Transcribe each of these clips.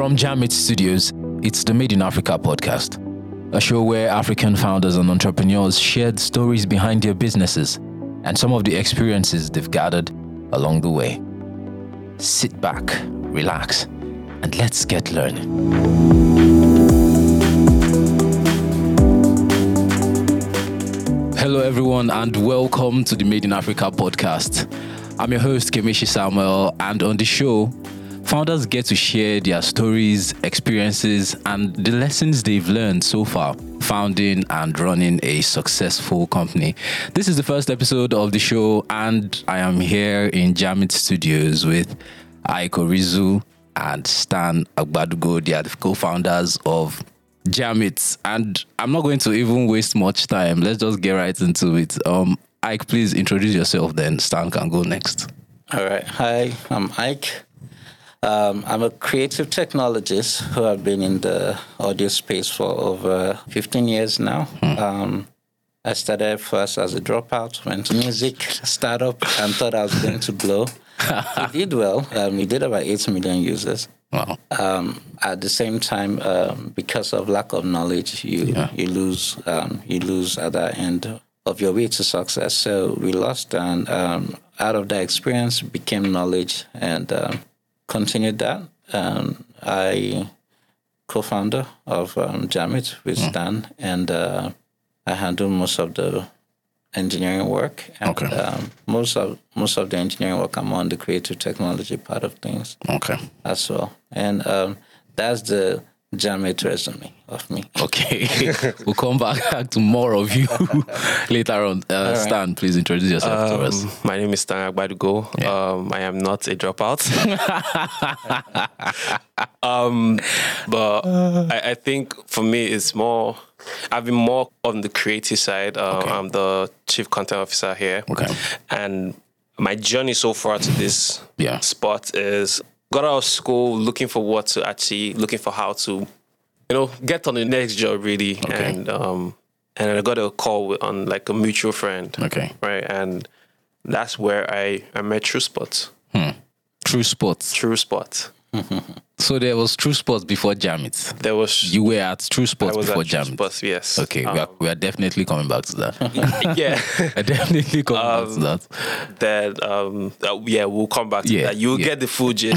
From Jamit Studios, it's the Made in Africa podcast, a show where African founders and entrepreneurs shared stories behind their businesses and some of the experiences they've gathered along the way. Sit back, relax, and let's get learning. Hello, everyone, and welcome to the Made in Africa podcast. I'm your host, Kemeshi Samuel, and on the show, founders get to share their stories, experiences, and the lessons they've learned so far founding and running a successful company. This is the first episode of the show, and I am here in Jamit Studios with Ike Orizu and Stan Agbadugo. They are the co-founders of Jamit, and I'm not going to even waste much time. Let's just get right into it. Um, Ike, please introduce yourself. Then Stan can go next. All right. Hi, I'm Ike. Um, I'm a creative technologist who have been in the audio space for over 15 years now. Um, I started first as a dropout, went to music startup, and thought I was going to blow. it did well. Um, it did about 8 million users. Wow. Um, at the same time, um, because of lack of knowledge, you Yeah. you lose um, you lose at the end of your way to success. So we lost, and um, out of that experience became knowledge, and um, continued that. Um, I co-founder of um, Jamit with Dan and uh, I handle most of the engineering work. And, Okay. Um, most of most of the engineering work, I'm on the creative technology part of things Okay. as well. And um, that's the Jamit resume of me. Okay. we'll come back to more of you later on. Uh, Stan, please introduce yourself to us. Um, my name is Stan Agbadugo. Um, I am not a dropout. um, but I, I think for me, it's more. I've been more on the creative side. Um, Okay. I'm the chief content officer here. Okay. And my journey so far to this Yeah. spot is got out of school looking for what to achieve, looking for how to, you know, get on the next job really. Okay. And um, and I got a call on like a mutual friend Okay. right? And that's where I, I met True Spot. True Sports. True Spot. So there was True Sports before Jamit. There was You were at True I Sports before at True Jamit. Yes. Okay, we, are, Um, we are definitely coming back to that. yeah. I definitely coming back Um, to that. that um uh, yeah, we'll come back to Yeah, that. You'll yeah. get the full gist.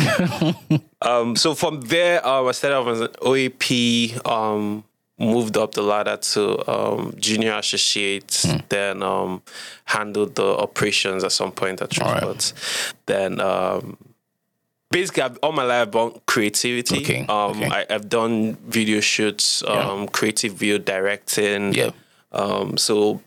um so from there um, I started off as an OAP, um moved up the ladder to um junior associate, Hmm. then um handled the operations at some point at True. Spot. Then um basically I've, all my life about creativity. Okay, Um okay. I, I've done video shoots, um creative video directing. Yeah. Um so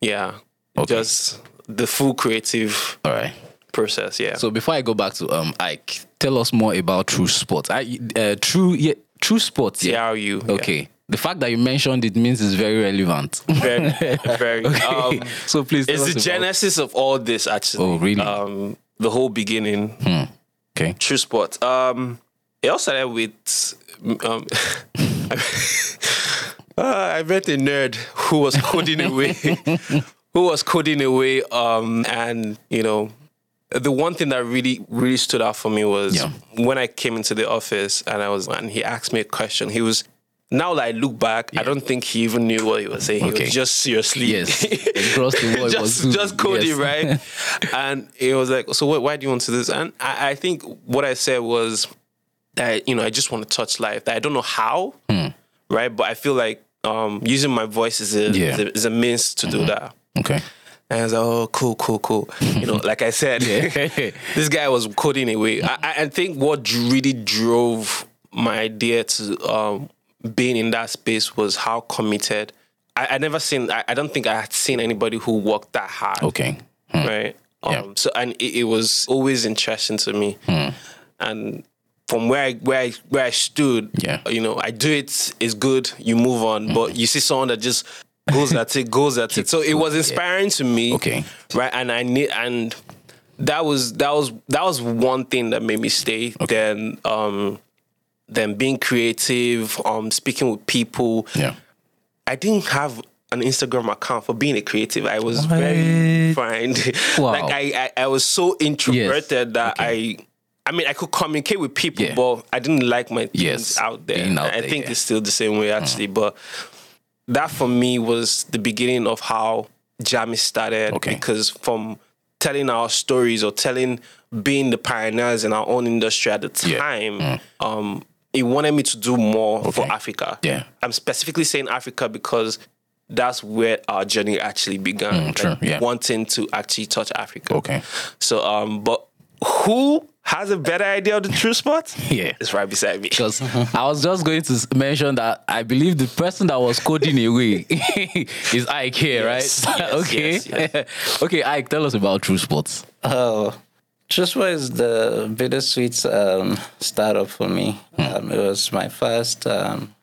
yeah. Okay. Just the full creative All right. process, yeah. So before I go back to um Ike, tell us more about True Sports. I uh, True yeah, True Sports. Yeah. TRU. Okay. The fact that you mentioned it means it's very relevant. Very, very. Okay. Um, so please tell it's the about- genesis of all this, actually. Oh, really? Um, the whole beginning. Okay. True Sport. Um, it all started with. Um, uh, I met a nerd who was coding away, who was coding away, um, and you know, the one thing that really, really stood out for me was Yeah. when I came into the office and I was, and he asked me a question. He was. Now that I look back, I don't think he even knew what he was saying. He was just seriously, Yes. Across the world just just coding, yes. right? and it was like, so what, why do you want to do this? And I, I think what I said was that you know I just want to touch life. That I don't know how, right? But I feel like um, using my voice is a, Hmm. Yeah. Mm-hmm. is a is a means to do that. Okay. And I was like, oh, cool, cool, cool. You know, like I said, this guy was coding away. I, I- I think what really drove my idea to um, being in that space was how committed. I, I never seen. I, I don't think I had seen anybody who worked that hard Okay. Hmm. right? Um, Yeah. So and it, it was always interesting to me, Hmm. and from where I where I where I stood, Yeah. you know, I do it. it is good. You move on, but you see someone that just goes at it, goes at it. So it was inspiring to me, Okay. right? And I need and that was that was that was one thing that made me stay. Then um, then being creative, um, speaking with people. Yeah. I didn't have an Instagram account for being a creative. I was very fine. Wow. like I, I, I was so introverted that I I mean, I could communicate with people, Yeah. but I didn't like my things Yes, out there. out I there, think yeah. it's still the same way, actually. But that for me was the beginning of how Jamit started. Okay. Because from telling our stories or telling, being the pioneers in our own industry at the Yeah. time, um, he wanted me to do more for Africa. Yeah. I'm specifically saying Africa because that's where our journey actually began. Mm, true, yeah. Wanting to actually touch Africa. Okay. So, um, but who has a better idea of the true spot? Yeah. It's right beside me. Because I was just going to mention that I believe the person that was coding away is Ike here, Yes, right? yes, okay. yes, okay, Ike, tell us about True Sports. Oh, Trustwell is the bittersweet um, startup for me. Um, it was my first, um,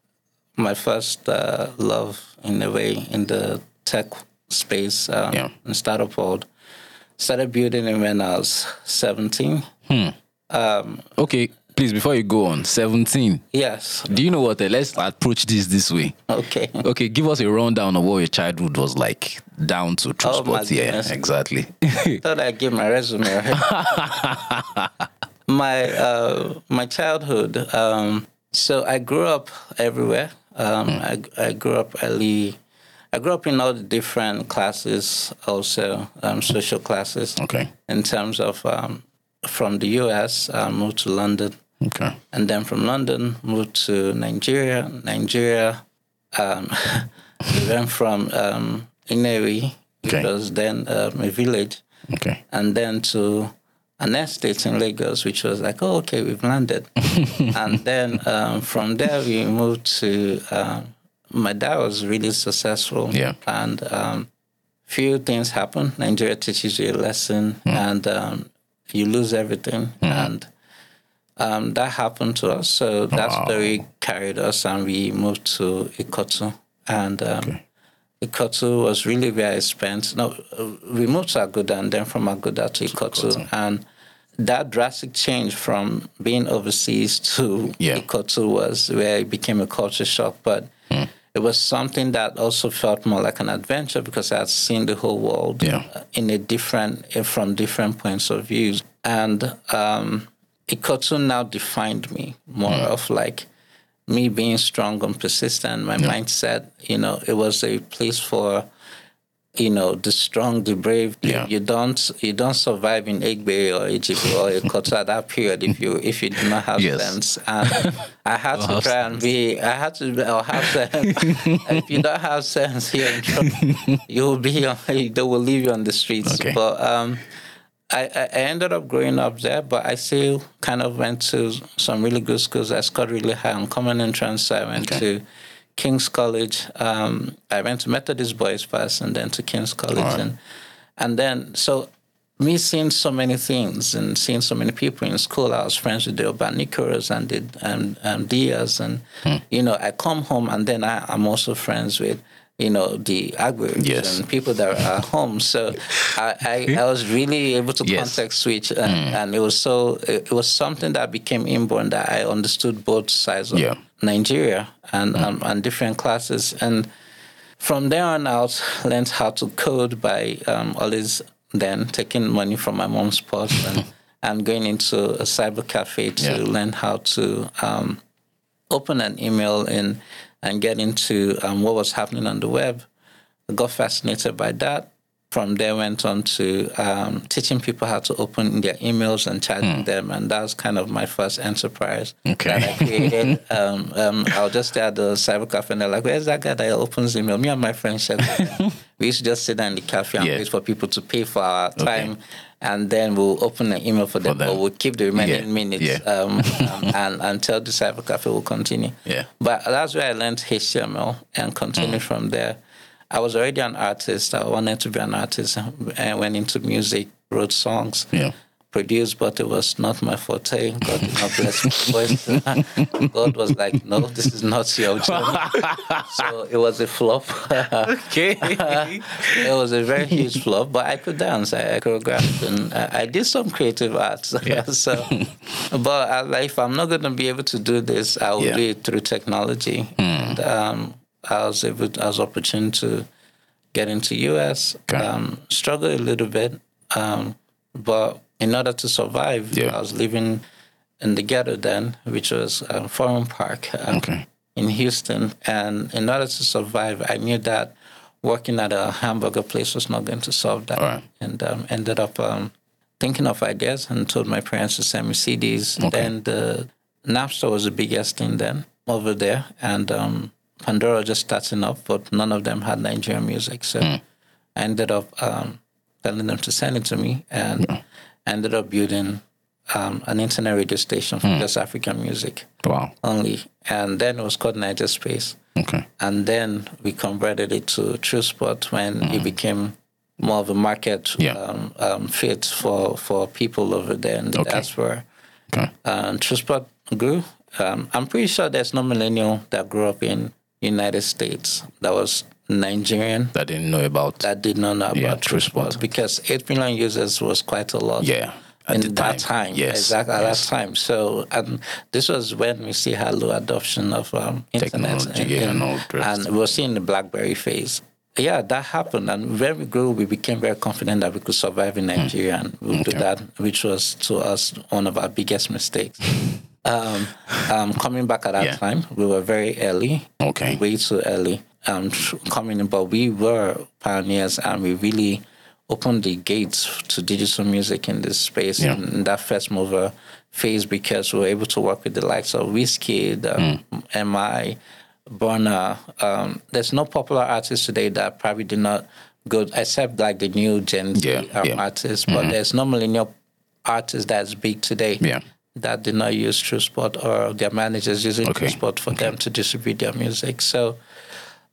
my first uh, love in a way in the tech space um, Yeah. in startup world. Started building it when I was seventeen. Okay, please, before you go on, 17. Yes. Do you know what? eh, Let's approach this this way. Okay. Okay, give us a rundown of what your childhood was like down to True Oh, Sports. Yeah, exactly. thought I'd give my resume. My uh, my childhood. Um, so I grew up everywhere. Um, I I grew up early. I grew up in all the different classes, also um, social classes. okay. In terms of um, from the U.S., I moved to London, Okay. and then from London moved to Nigeria. Nigeria, um, we went from um, Nnewi, Okay. which was then um, a village, Okay. and then to an estate in Lagos, which was like, oh, okay, we've landed. and then um, from there, we moved to. Um, my dad was really successful. Yeah. And um, few things happen. Nigeria teaches you a lesson, and um, you lose everything. And um, that happened to us. So that wow. story carried us, and we moved to Ikotun. And um, Ikotun was really where I spent. No, we moved to Aguda, and then from Aguda to Ikotun, and that drastic change from being overseas to Yeah. Ikotun was where it became a culture shock. But it was something that also felt more like an adventure because I had seen the whole world Yeah. in a different, from different points of views. And um, Ikotun now defined me more of like me being strong and persistent, my mindset, you know, it was a place for, you know, the strong, the brave. You- Yeah. You, don't you don't survive in Egbe or Egypt or at that period if you if you do not have Yes. sense. And I had to try and be I had to or have sense. if you don't have sense here in trouble, you will be on, they will leave you on the streets. Okay. But um I, I ended up growing up there, but I still kind of went to some really good schools. I scored really high on common entrance. I went to King's College. Um, I went to Methodist Boys first, and then to King's College, and and then so me seeing so many things and seeing so many people in school. I was friends with the Urbanicos and the um, um, Diaz, and you know I come home and then I, I'm also friends with you know the Agberos Yes. and people that are home. So I, I, I was really able to Yes. context switch, and, and it was so it, was something that became inborn that I understood both sides of Yeah. Nigeria and um, and different classes and from there on out, learned how to code by um, always then taking money from my mom's purse and, and going into a cyber cafe to Yeah. learn how to um, open an email and and get into um, what was happening on the web. I got fascinated by that. From there, went on to um, teaching people how to open their emails and charging them, and that was kind of my first enterprise Okay. that I created. um, um, I was just there at the cyber cafe, and they're like, "Where's that guy that opens email?" Me and my friend said, we used to just sit down in the cafe and Yeah. wait for people to pay for our time, and then we'll open an email for them, them. but we'll keep the remaining Yeah. minutes Yeah. um, um, and until the cyber cafe will continue. Yeah. But that's where I learned HTML and continued from there. I was already an artist. I wanted to be an artist and went into music, wrote songs, Yeah. Produced, but it was not my forte. God did not bless my voice. God was like, no, this is not your job. so it was a flop. Okay. it was a very huge flop, but I could dance. I, I choreographed and I, I did some creative arts. Yeah. so, but I, like, if I'm not going to be able to do this, I will Yeah. do it through technology. And um, I was able, I was opportune to get into US. Okay. Um, struggle a little bit, um, but in order to survive, Yeah. I was living in the ghetto then, which was um, Forum Park um, Okay. in Houston. And in order to survive, I knew that working at a hamburger place was not going to solve that. Right. And um, ended up um, thinking of ideas and told my parents to send me CDs. Okay. Then the Napster was the biggest thing then over there. And um, Pandora just starting up, but none of them had Nigerian music. So I ended up um, telling them to send it to me and I ended up building um, an internet radio station for just African music Wow. only. And then it was called Niger Space. Okay. And then we converted it to True Spot when it became more of a market. Yeah. um, um, fit for, for people over there in the Okay. diaspora. Okay. True Spot grew. Um, I'm pretty sure there's no millennial that grew up in United States that was Nigerian That didn't know about. that did not know about True. Spot because 8 million users was quite a lot yeah. At in that time. Yes. exactly at yes. that time. So, and this was when we see how low adoption of um, internet, Technology, yeah, and all the rest. and we were seeing the BlackBerry phase. Yeah, that happened, and when we grew, we became very confident that we could survive in Nigeria, and we do Hmm. Okay. that, which was to us one of our biggest mistakes. um, um, coming back at that Yeah. time, we were very early, Okay. way too early um, coming in, but we were pioneers and we really opened the gates to digital music in this space Yeah. in, that first mover phase because we were able to work with the likes of Wizkid, um, Hmm. MI, Burna. Um, there's no popular artist today that probably did not go, except like the new Gen Z Yeah, um, yeah. Mm-hmm. artists, but there's normally no millennial artist that's big today Yeah. that did not use TrueSpot or their managers using Okay. TrueSpot for them to distribute their music. So,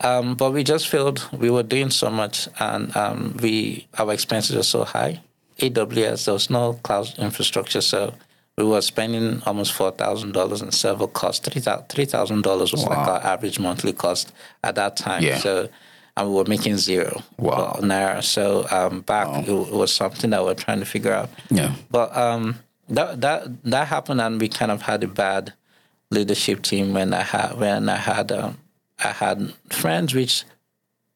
um, but we just felt we were doing so much, and um, we our expenses were so high. AWS there was no cloud infrastructure, so we were spending almost four thousand dollars in server cost. Three thousand dollars was like our average monthly cost at that time. Yeah. So. And we were making zero Wow. naira. So um, back, it, it was something that we're trying to figure out. Yeah. But um, that that that happened, and we kind of had a bad leadership team when I had when I had um, I had friends, which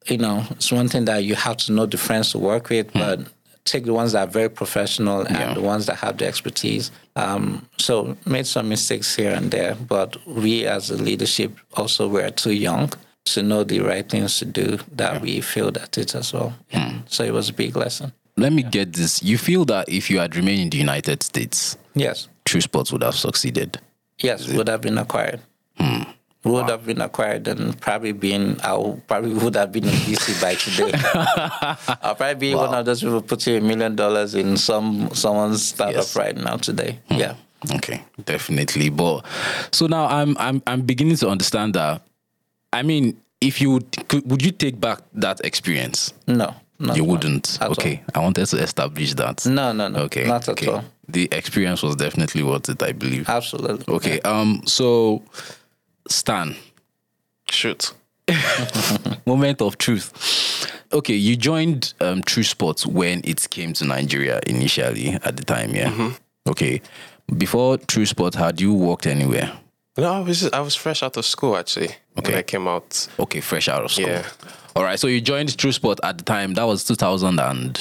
you know it's one thing that you have to know the friends to work with, hmm. but take the ones that are very professional and Yeah. the ones that have the expertise. Um, so made some mistakes here and there, but we as a leadership also were too young to know the right things to do that we failed at it as well. Hmm. So it was a big lesson. Let me get this. You feel that if you had remained in the United States, Yes. True Sports would have succeeded. Yes, would have been acquired. Hmm. Would have been acquired and probably been, I probably would have been in VC by today. I'll probably be one of those people putting a million dollars in some someone's startup Yes. right now today. Yeah. Okay, definitely. But so now I'm I'm I'm beginning to understand that. I mean, if you would, could, would you take back that experience? No. You wouldn't. Okay, I wanted to establish that. No, no, no. Okay, Not at okay. all. The experience was definitely worth it, I believe. Absolutely. Okay. Um. So, Stan, Shoot. moment of truth. Okay, you joined um, True Sports when it came to Nigeria initially at the time, yeah. Mm-hmm. Okay, before True Sports, had you worked anywhere? No, I was I was fresh out of school actually Okay. when I came out. Okay, fresh out of school. Yeah. All right, so you joined True Sport at the time. That was 2000 and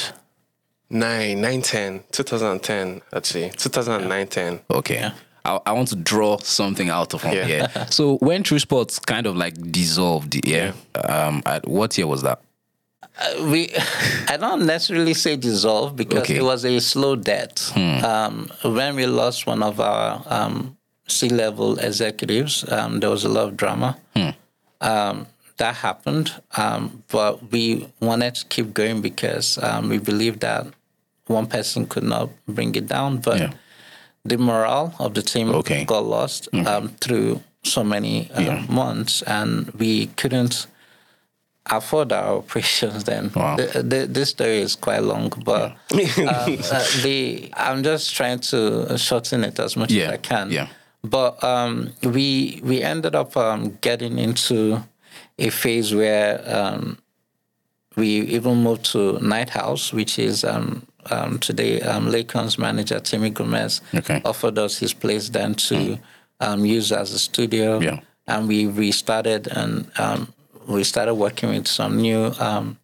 Nine, nine, ten, 2010, actually. 2009, 10. okay. I, I want to draw something out of Yeah. here. so when True Sports kind of like dissolved, yeah. Um, at what year was that? we I don't necessarily say dissolve because Okay. it was a slow death. Um, when we lost one of our um, C-level executives, um, there was a lot of drama. Um, that happened, um, but we wanted to keep going because um, we believed that one person could not bring it down, but Yeah. The morale of the team Okay. got lost um, through so many um, months, and we couldn't afford our operations then. Wow. The, the, this story is quite long, but um, uh, the I'm just trying to shorten it as much Yeah, as I can. yeah. But um, we we ended up um, getting into a phase where um, we even moved to Night House, which is um, um, today um, Lacon's manager Timmy Gomez Okay. offered us his place then to um, use as a studio. Yeah. And we restarted and um, we started working with some new um,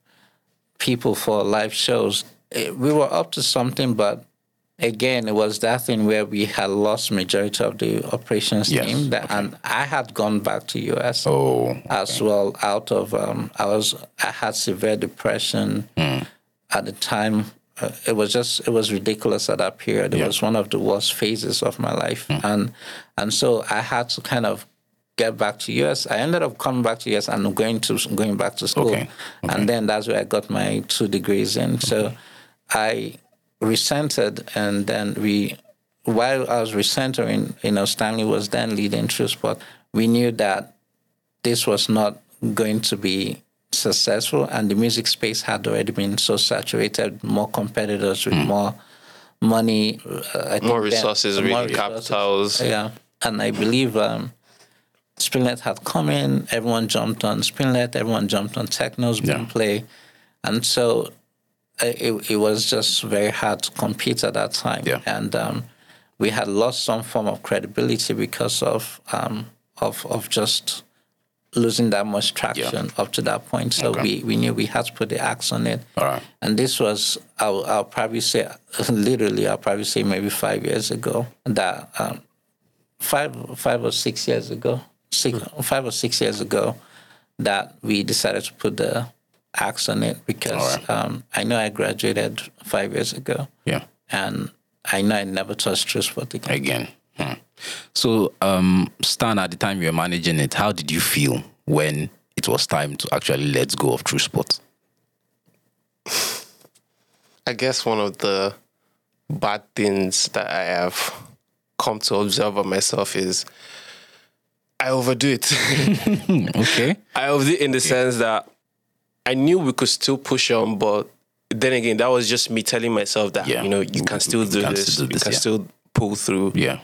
people for live shows. Eh, We were up to something, but again, it was that thing where we had lost majority of the operations Yes, team, that, okay. and I had gone back to US Oh, as well. Out of um, I was I had severe depression Hmm. at the time. Uh, it was just it was ridiculous at that period. It Yeah. was one of the worst phases of my life, and and so I had to kind of get back to US. I ended up coming back to US and going to going back to school, Okay, okay. and then that's where I got my two degrees in. So I resented, and then we, while I was recentering, you know, Stanley was then leading True Sport. We knew that this was not going to be successful, and the music space had already been so saturated, more competitors with more money, uh, I think More then- resources, really, capitals. Yeah, and I believe um, Spinlet had come in. Everyone jumped on Spinlet. Everyone jumped on Tecno's Yeah. play, and so uh, it, it was just very hard to compete at that time. Yeah. And um, we had lost some form of credibility because of um, of of just losing that much traction up to that point. So Okay. we, we knew we had to put the axe on it. all right. And this was, I'll, I'll probably say, literally, I'll probably say maybe five years ago. That um, five, five or six years ago, six, five or six years ago, that we decided to put the axe on it because Alright. um, I know I graduated five years ago, Yeah. and I know I never touched Sport again. Again. Hmm. So, um, Stan, at the time you were managing it, how did you feel when it was time to actually let go of True Sport? I guess one of the bad things that I have come to observe of myself is I overdo it. Okay. I overdo it in the sense that I knew we could still push on, but then again, that was just me telling myself that Yeah. you know you can still do You can this, still do you this, can yeah. still pull through. Yeah.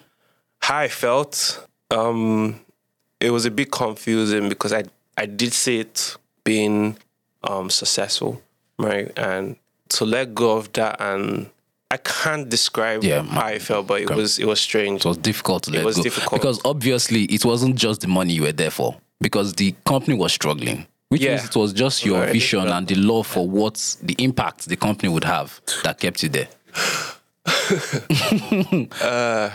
How I felt, um, it was a bit confusing because I I did see it being um, successful, right? And to let go of that, and I can't describe Yeah, how I felt, but it was it was strange. It was difficult to let it was go difficult. because obviously it wasn't just the money you were there for because the company was struggling. Which Yeah. means it was just your Already vision and the love for what the impact the company would have that kept you there.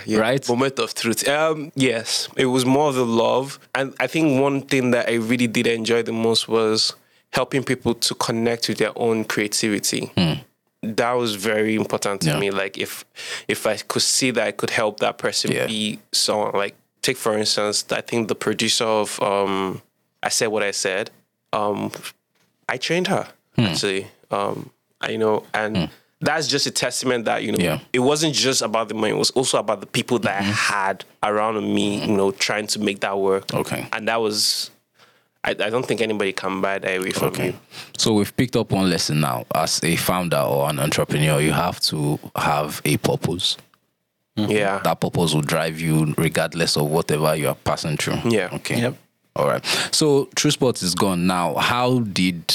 Yeah, Right? Moment of truth. Um, yes, it was more of the love, and I think one thing that I really did enjoy the most was helping people to connect with their own creativity. That was very important to. Yeah. me. Like if if I could see that I could help that person Yeah. be someone like take for instance, I think the producer of um, I said what I said. Um, I trained her Hmm. actually. Um, I know, and that's just a testament that you know Yeah. it wasn't just about the money; it was also about the people that I had around me. You know, trying to make that work. Okay. and that was. I, I don't think anybody can buy that away from Okay. you. So we've picked up one lesson now. As a founder or an entrepreneur, you have to have a purpose. Mm-hmm. Yeah, That purpose will drive you regardless of whatever you are passing through. Yeah. Okay. Yep. All right. So True Sports is gone now. How did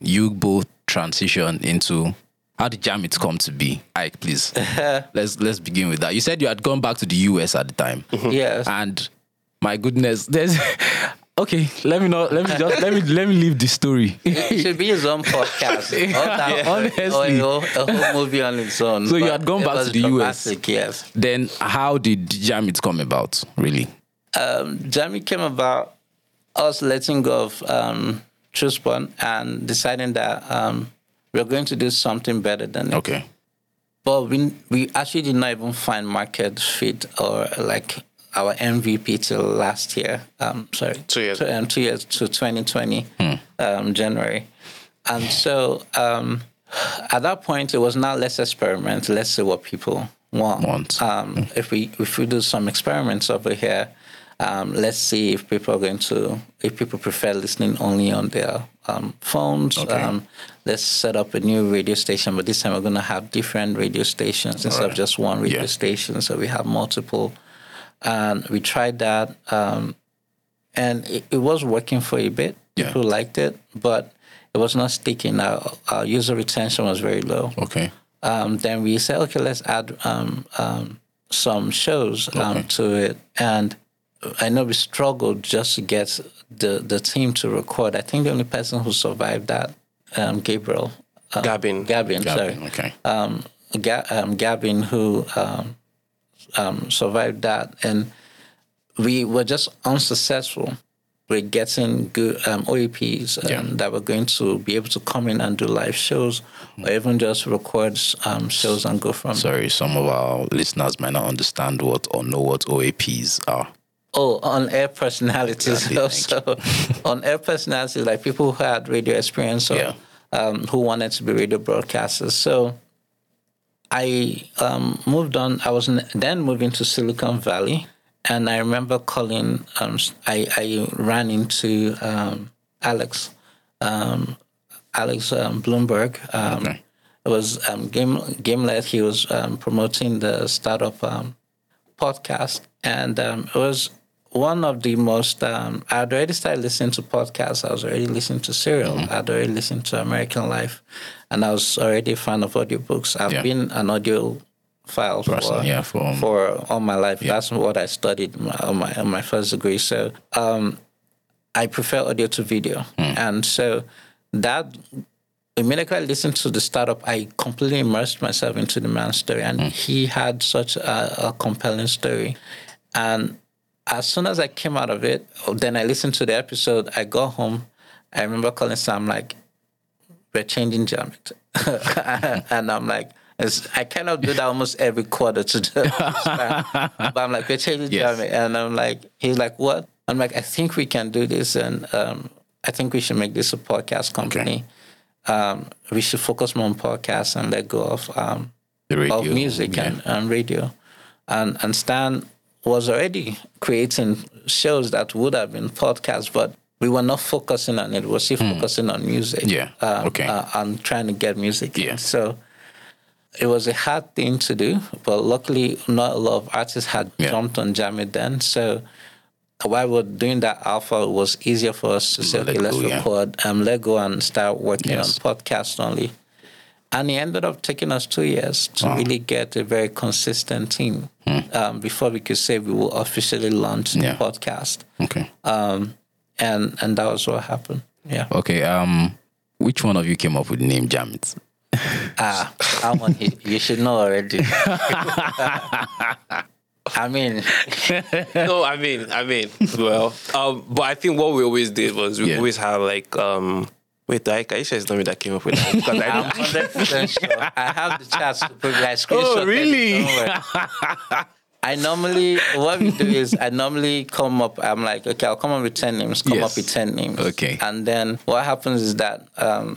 you both transition into how did Jamit come to be? Ike, please. let's let's begin with that. You said you had gone back to the US at the time. Yes. And my goodness, there's okay, let me not let me just let me let me leave the story. It should be his own podcast. All Yeah. Honestly. or a whole, movie on its own. So you had gone back to the US. Yes. then how did Jamit come about, really? um, Jamit came about us letting go of um, True Sport and deciding that um, we're going to do something better than it. Okay. But we we actually did not even find market fit or like our MVP till last year. Um, sorry, Two years. To, um, two years to 2020 Hmm. um, January, and so um, at that point it was now let's experiment. Let's see what people want. Want. Um, if we if we do some experiments over here. Um, let's see if people are going to, if people prefer listening only on their um, phones. Okay. Um, let's set up a new radio station, but this time we're going to have different radio stations instead of just one radio Yeah. station. So we have multiple. And we tried that, um, and it, it was working for a bit. Yeah. People liked it, but it was not sticking. Our, our user retention was very low Okay. um, then we said, okay, let's add um, um, some shows um, Okay. to it. And I know we struggled just to get the, the team to record. I think the only person who survived that, um, Gabriel. Uh, Gabin. Gabin, sorry. Okay. Um, Ga- um, Gavin who um, um, survived that, and we were just unsuccessful with getting good um, OAPs um, Yeah. that were going to be able to come in and do live shows, or even just record um, shows and go from. Sorry, some of our listeners might not understand what or know what OAPs are. Oh, on air personalities. Exactly, also, on air personalities, like people who had radio experience or Yeah. um, who wanted to be radio broadcasters. So I um, moved on. I was then moving to Silicon Valley, and I remember calling. Um, I, I ran into um, Alex, um, Alex um, Blumberg. Um, Okay. It was um, Game Gimlet. He was um, promoting the startup um, podcast, and um, it was one of the most. Um, I had already started listening to podcasts. I was already listening to Serial. Mm-hmm. I had already listened to American Life, and I was already a fan of audiobooks. I've Yeah. been an audio file for yeah, for- for all my life. That's what I studied my, on my on my first degree. So um, I prefer audio to video, Hmm. and so that immediately I listened to the startup, I completely immersed myself into the man's story, and he had such a, a compelling story. And as soon as I came out of it, then I listened to the episode. I got home. I remember calling Sam like, "We're changing Jamit," and I'm like. It's, I cannot do that almost every quarter to do, but I'm like, we're changing Yes. And I'm like, he's like, what? I'm like, I think we can do this, and um, I think we should make this a podcast company um, we should focus more on podcasts and let go of um, The radio. of music yeah. and, and radio. And and Stan was already creating shows that would have been podcasts, but we were not focusing on it. We were still focusing on music. Yeah, Um, okay. Uh, and trying to get music. in. Yeah. So it was a hard thing to do, but luckily not a lot of artists had Yeah. jumped on Jamit then. So while we were doing that alpha, it was easier for us to say, Let okay, let's go, yeah. record, um, let go and start working Yes. on podcast only. And it ended up taking us two years to Wow. Really get a very consistent team um, before we could say we will officially launch Yeah. the podcast. Okay. Um, and and that was what happened. Yeah. Okay. Um, which one of you came up with the name Jamit? Ah, that one you, you should know already. I mean, no, I mean, I mean, well, um, but I think what we always did was we Yeah. always had like, um, wait, I Aisha is not me that came up with that because I'm I, hundred percent sure. I have the chats to prove it. I screenshot Oh, really? I normally what we do is I normally come up. I'm like, okay, I'll come up with ten names. Come Yes. up with ten names. Okay. And then what happens is that um,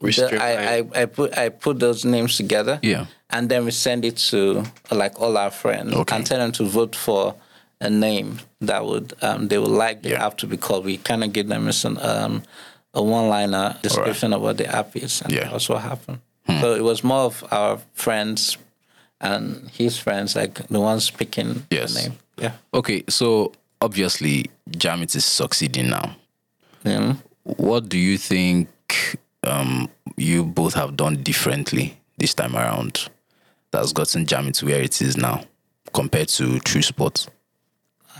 we the- I, I I put I put those names together. Yeah. And then we send it to like all our friends Okay. and tell them to vote for a name that would um, they would like the Yeah. app to be called. We kind of give them some um, a one liner description of what the app is, and Yeah. Hmm. that's what happened. So it was more of our friends and his friends, like the ones picking Yes. the name. Yeah. Okay. So obviously, Jamit is succeeding now. Yeah. What do you think um, you both have done differently this time around that has gotten Jamit to where it is now compared to True Sport?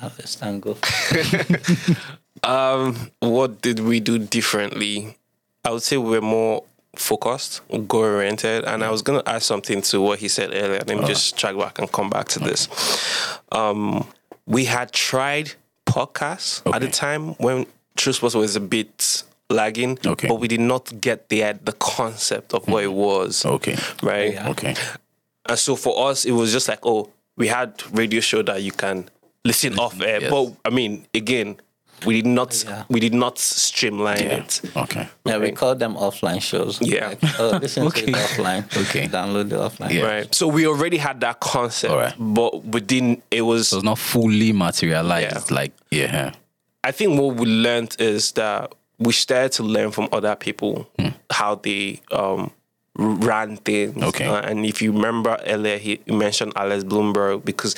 How this time go? Um, what did we do differently? I would say we're more focused, goal oriented. And I was gonna add something to what he said earlier. Let me just track back and come back to this. Um, we had tried podcasts at the time when True Sports was a bit lagging, Okay. but we did not get the the concept of what it was. Okay. Right. Okay. And so for us, it was just like, oh, we had radio show that you can listen off air. yes. But I mean, again, we did not Yeah. we did not streamline Yeah. it. Okay. Yeah, we call them offline shows. Yeah. Like, oh, listen Okay. to it offline. Okay. Download the offline. Yeah. Right. So we already had that concept, All right. but we didn't. It was. So it's not fully materialized. Yeah. It's like, yeah. I think what we learned is that we started to learn from other people how they um, ran things. Okay. Uh, and if you remember earlier, he he mentioned Alex Blumberg because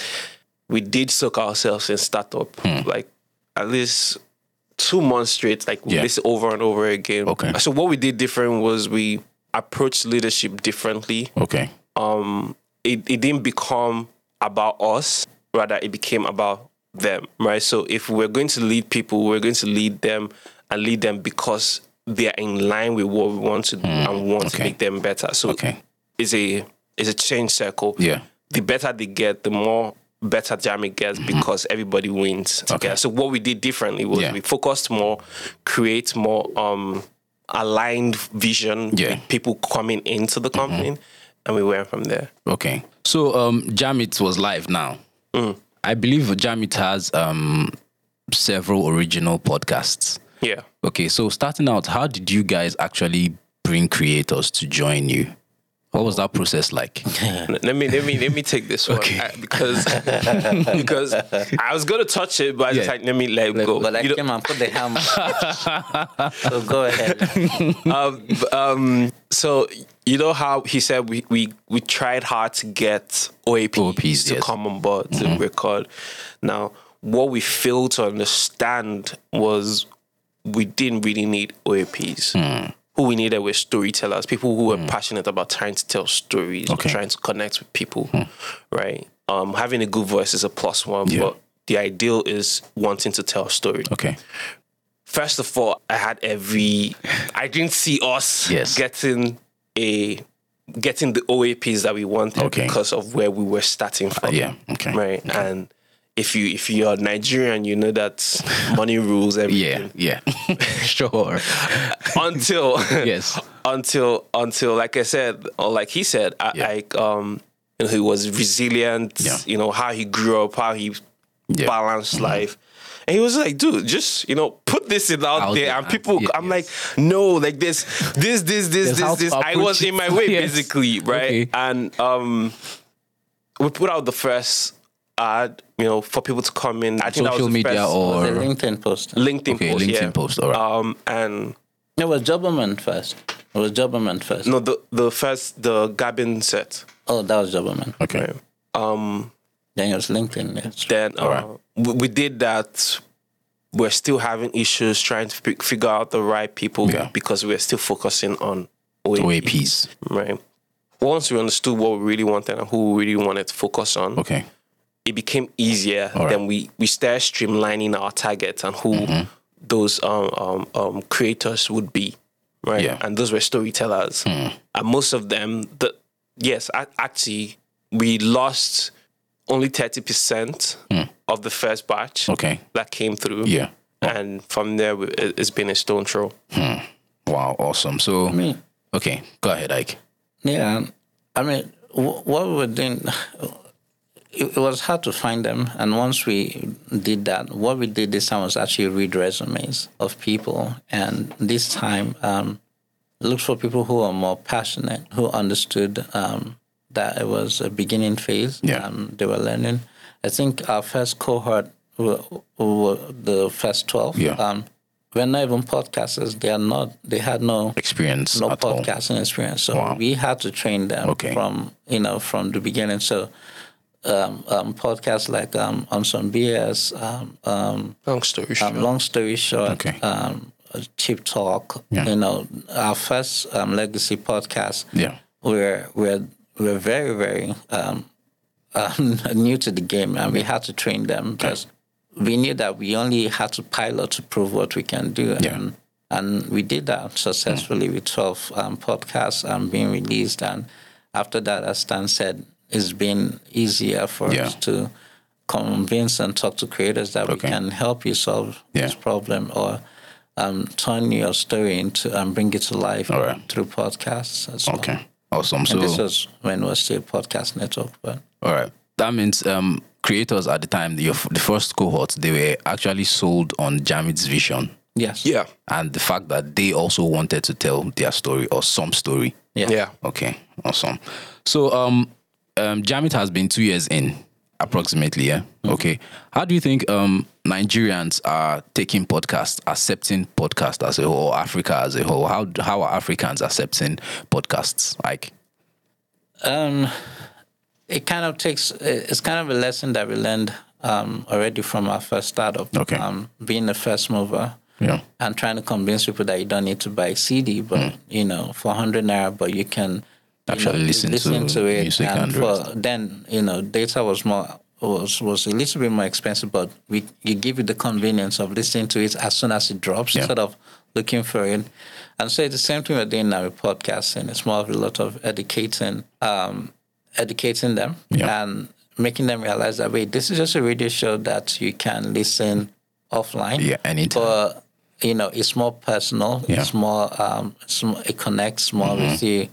we did soak ourselves in startup like at least two months straight. Like Yeah. listen over and over again. Okay. So what we did different was we approached leadership differently Okay. um, it, it didn't become about us, rather it became about them, right? So if we're going to lead people, we're going to lead them and lead them because they are in line with what we want to do and we want okay. to make them better. So Okay. it's a it's a change circle. Yeah. The better they get, the more better Jamit gets because everybody wins together. Okay. So what we did differently was Yeah. we focused more, create more um aligned vision Yeah. with people coming into the company, and we went from there. Okay. So um Jamit was live now. I believe Jamit has um several original podcasts. Yeah. Okay, so starting out, how did you guys actually bring creators to join you? What was that process like? let me let me let me take this one Okay. I- because because I was gonna touch it, but I just like let me let it go. But I You know- came and put the hammer. so go ahead. um, um, so you know how he said we we we tried hard to get OAP OAPs, to yes. come on board to record. Now, what we failed to understand was we didn't really need OAPs. Who we needed were storytellers, people who were hmm. passionate about trying to tell stories, Okay. trying to connect with people, hmm. right? Um, having a good voice is a plus one, Yeah. but the ideal is wanting to tell a story Okay. first of all, I had every. I didn't see us Yes. getting a getting the OAPs that we wanted Okay. because of where we were starting from. Uh, yeah, okay. Right. And if you if you're Nigerian, you know that money rules everything. yeah. yeah, sure. Until Yes. until until like I said, or like he said, I, Yeah. like um, you know, he was resilient. Yeah. You know how he grew up, how he Yeah. Mm-hmm. balanced life. And he was like, dude, just you know, put this in out, Out there, there and and- people. yeah, I'm yes. like, no, like this, this, this, this, this, this. I was in my way, Yes. basically, right? Okay. And um, we put out the first ad, you know, for people to come in. I think that was Social media first or the LinkedIn post. LinkedIn okay, post, LinkedIn yeah. post. All right. Um, and It was Jobberman first. It was Jobberman first. no, the the first the Gabin set. Oh, that was Jobberman. okay. Um, Then it was LinkedIn. Yes. then uh, we, we did that. We're still having issues trying to fi- figure out the right people Yeah. because we're still focusing on OAP, OAPs. right? Once we understood what we really wanted and who we really wanted to focus on, Okay. It became easier. right. Then we we started streamlining our targets and who Mm-hmm. those um, um, um, creators would be, right? Yeah. And those were storytellers, Hmm. and most of them, the yes, actually, we lost only thirty percent of the first batch Hmm. Okay. that came through. Yeah. And from there, we- it- it's been a stone throw. Wow. Awesome. So, Me. okay. Go ahead, Ike. Yeah, I mean, w- what we were doing, it, it was hard to find them. And once we did that, what we did this time was actually read resumes of people. And this time, um, look for people who are more passionate, who understood um, that it was a beginning phase. Yeah. Um, they were learning. I think our first cohort were, were the first 12. Yeah. Um, we're not even podcasters. They are not, they had no Experience no at all. podcasting experience. So Wow. we had to train them Okay. from you know from the beginning. So um, um, podcasts like um, on some BS, um, um, Long story short. um, long story short, Okay. um, cheap talk. Yeah. You know, our first um, legacy podcast. Yeah. We're we're we're very very um, um, new to the game, and we had to train them because we knew that we only had to pilot to prove what we can do. Yeah. And, and we did that successfully with 12 um, podcasts um, being released. And after that, as Stan said, it's been easier for Yeah. us to convince and talk to creators that Okay. we can help you solve Yeah. this problem or um, turn your story into and bring it to life All right. through podcasts as well. Okay. Awesome. And this was when we was still podcast network, but all right. That means um, creators at the time, your, the first cohort, they were actually sold on Jamit's vision yes, yeah. and the fact that they also wanted to tell their story or some story. yeah, Yeah. Okay, awesome. So, um, um, Jamit has been two years in, approximately. Yeah. Okay. How do you think um Nigerians are taking podcast, accepting podcast as a whole, Africa as a whole? How how are Africans accepting podcasts? Like, Um, it kind of takes. It's kind of a lesson that we learned um, already from our first startup. Okay. Um, being the first mover. Yeah. And trying to convince people that you don't need to buy CD, but you know, for hundred naira, but you can Actually know, listen to it. music and and for then, you know, data was more was was a little bit more expensive, but we you give you the convenience of listening to it as soon as it drops Yeah. instead of looking for it. And so it's the same thing we're doing now with podcasting. It's more of a lot of educating um, educating them Yeah. and making them realize that wait, this is just a radio show that you can listen offline. Yeah, anytime. But you know, it's more personal. Yeah. It's more um, it's more, it connects more with you.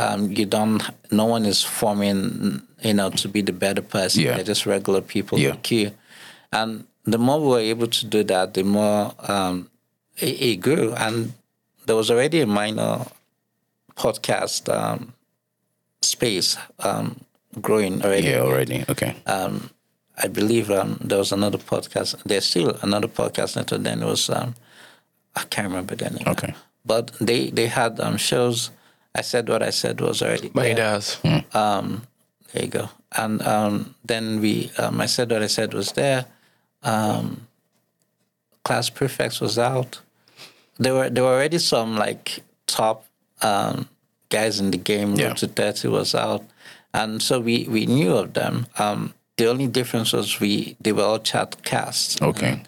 Um, you don't. No one is forming, you know, to be the better person. Yeah. They're just regular people Yeah. like you. And the more we were able to do that, the more um, it, it grew. And there was already a minor podcast um, space um, growing already. Yeah, already. Okay. Um, I believe um, there was another podcast. There's still another podcast network. Then it was um, I can't remember the name. Okay. But they they had um, shows. I said what I said was already. My there. dad's. Um, there you go. And um, then we, um, I said what I said was there. Um, Class Prefects was out. There were there were already some like top um, guys in the game. Yeah. To Thirty was out, and so we we knew of them. Um, the only difference was we they were all chat casts. Okay.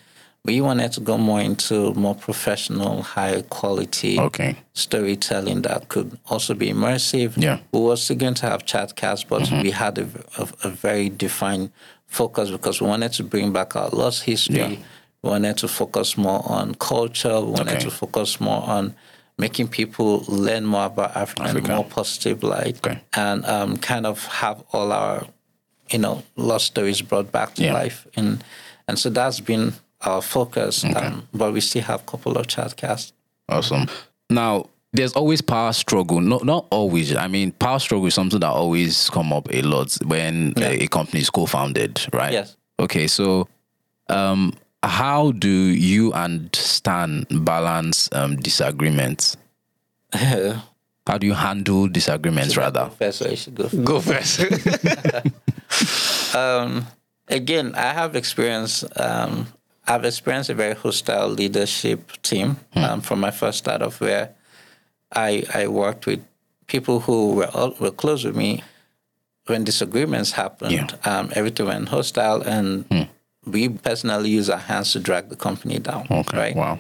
We wanted to go more into more professional, higher quality Okay. storytelling that could also be immersive. Yeah. We were still going to have chat casts, but we had a, a, a very defined focus because we wanted to bring back our lost history. Yeah. We wanted to focus more on culture. We wanted Okay. to focus more on making people learn more about Africa, in a more positive light Okay. and um, kind of have all our, you know, lost stories brought back to Yeah. life. And, and so that's been our focus. Um, but we still have a couple of chat casts. Awesome. Now, there's always power struggle. No, not always. I mean, power struggle is something that always come up a lot when a, a company is co-founded, right? Yes. Okay, so um, how do you and Stan balance um, disagreements? How do you handle disagreements, rather? First, so you should go. Go first. Um, again, I have experience. Um, I've experienced a very hostile leadership team um, from my first startup, where I I worked with people who were all, were close with me. When disagreements happened, Yeah. um, everything went hostile, and we personally use our hands to drag the company down. Okay. Right. Wow.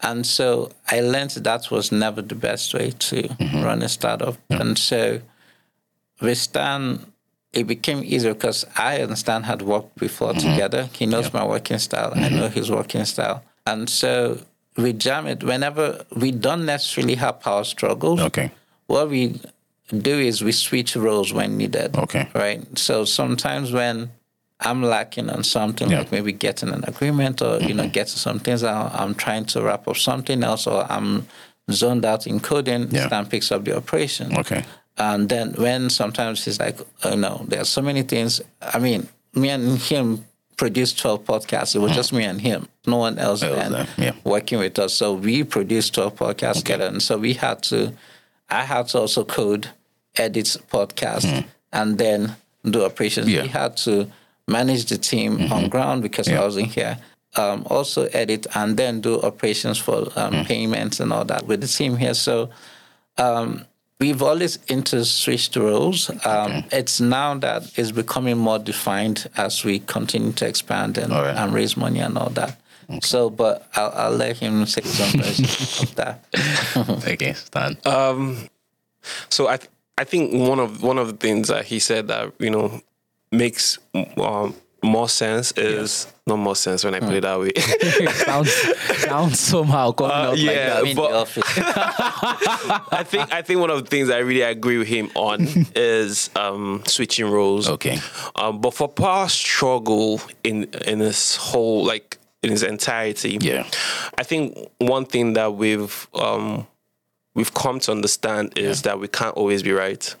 And so I learned that was never the best way to run a startup. And so with Stan, it became easier because I and Stan had worked before mm-hmm. together. He knows my working style. I know mm-hmm. his working style. And so we jam it whenever we don't necessarily have power struggles. Okay. What we do is we switch roles when needed. Okay. Right. So sometimes when I'm lacking on something, Yeah. like maybe getting an agreement or, you know, mm-hmm. getting some things out, I'm trying to wrap up something else or I'm zoned out in coding, Yeah. Stan picks up the operation. Okay. And then when sometimes he's like, oh no, there's so many things. I mean, me and him produced 12 podcasts. It was just me and him, no one else yeah. working with us. So we produced 12 podcasts together. And so we had to, I had to also code, edit podcast, and then do operations. Yeah. Mm-hmm. We had to manage the team on ground because I was in here. Um, also edit and then do operations for um, Hmm. payments and all that with the team here. So um, we've always interswitched roles. Um, It's now that it's becoming more defined as we continue to expand and, All right. and raise money and all that. So, but I'll, I'll let him say some version of that. Okay, Stan. Um, so I th- I think one of one of the things that he said that you know makes um, more sense is not more sense when I put it that way. sounds, sounds somehow coming Uh, out like yeah, that. I'm in but- the office. I think I think one of the things I really agree with him on is um, switching roles. Okay. Um, but for power struggle in in this whole like in its entirety, Yeah. I think one thing that we've um, we've come to understand is that we can't always be right.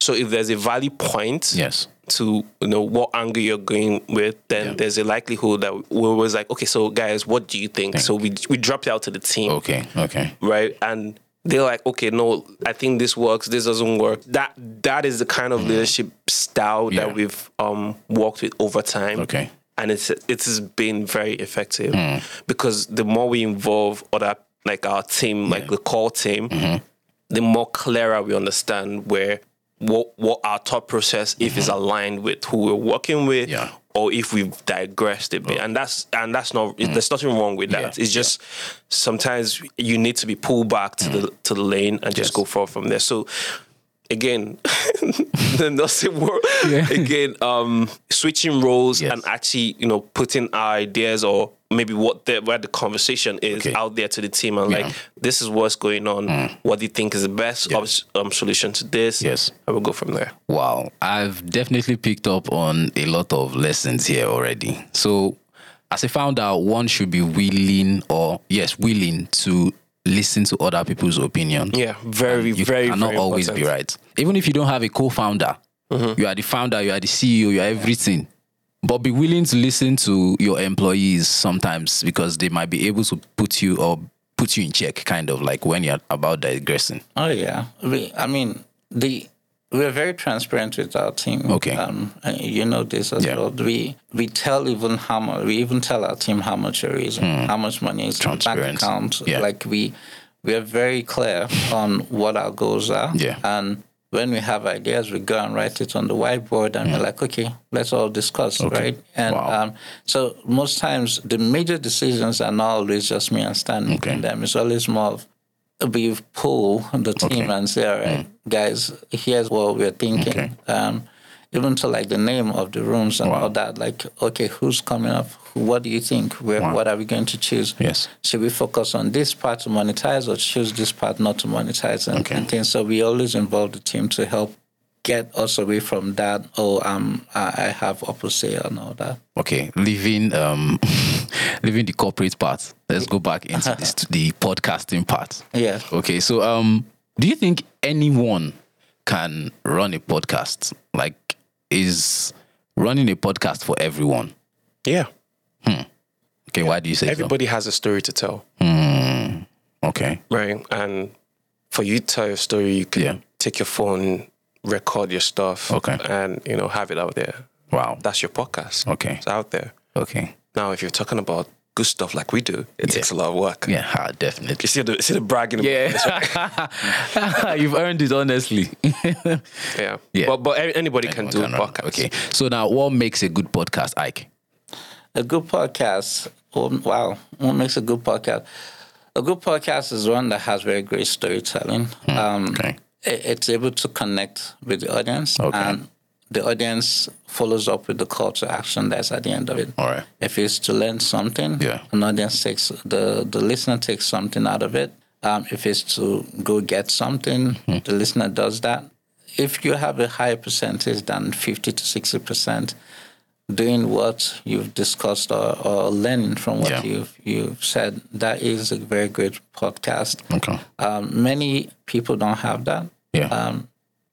So if there's a valid point Yes. To you know what angle you're going with, then Yeah. there's a likelihood that we was like, okay, so guys, what do you think? So we we dropped out to the team Okay. Okay. right? And they're like, okay, no, I think this works, this doesn't work. That that is the kind of mm. leadership style Yeah. that we've um, worked with over time. Okay. And it's it has been very effective mm. because the more we involve other like our team, like the core team, mm-hmm. the more clearer we understand where what what our thought process if it's mm-hmm. aligned with who we're working with Yeah. or if we've digressed a bit. Oh. And that's and that's not mm. there's nothing wrong with that. Yeah. it's just sometimes you need to be pulled back to mm. the to the lane and just Yes. go forward from there. So again, the nursing world. Again, um, switching roles Yes. and actually, you know, putting our ideas or maybe what the where the conversation is Okay. out there to the team and Yeah. Mm. like, this is what's going on. What do you think is the best um, solution to this? Yes. and we'll go from there. Wow, I've definitely picked up on a lot of lessons here already. So, as a founder, one should be willing, or yes, willing to listen to other people's opinion. Yeah, very, you very, cannot very always important. be right. Even if you don't have a co-founder, mm-hmm. you are the founder, you are the CEO, you are everything. But be willing to listen to your employees sometimes because they might be able to put you or put you in check, kind of like when you're about digressing. Oh yeah, I mean the we're very transparent with our team. Okay. um, you know this as Yeah. well. We we tell even how much we even tell our team how much we're raising, how much money is in the bank account. Yeah. Like we we are very clear on what our goals are. Yeah. and when we have ideas, we go and write it on the whiteboard, and we're like, okay, let's all discuss, okay. right? And Wow. um, so most times the major decisions are not always just me and Stan making Okay. them. It's always more of we pull the team Okay. Mm. and say, all right, guys, here's what we're thinking. Okay. Um, even to like the name of the rooms and Wow. all that. Like, okay, who's coming up? What do you think? Where, Wow. What are we going to choose? Yes. Should we focus on this part to monetize or choose this part not to monetize and, Okay. and things? So we always involve the team to help get us away from that. Oh, um, I I have opposite and all that. Okay, leaving um leaving the corporate part. Let's go back into this, the podcasting part. Yeah. Okay, so um, do you think anyone can run a podcast? Like, is running a podcast for everyone? Yeah, Hmm. Okay, why do you say everybody has a story to tell, so? Okay, right? And for you to tell your story, you can Yeah. take your phone, record your stuff, Okay. and you know have it out there. wow. That's your podcast. Okay, It's out there. okay, Now, if you're talking about good stuff like we do, it takes a lot of work. yeah, ah, definitely. You see the see the bragging. Yeah, you've earned it honestly. yeah. Yeah. But but a- anybody can do a Can run. podcast. Okay, so now what makes a good podcast, Ike? A good podcast. Wow. What makes a good podcast? A good podcast is one that has very great storytelling. Um, okay. It's able to connect with the audience, Okay. and the audience follows up with the call to action that's at the end of it. All right. If it's to learn something, Yeah. an audience takes the the listener takes something out of it. Um, if it's to go get something, Hmm. the listener does that. If you have a higher percentage than fifty to sixty percent, doing what you've discussed or, or learning from what Yeah. you've you've said, that is a very great podcast. Okay. Um, many people don't have that. Yeah. Um,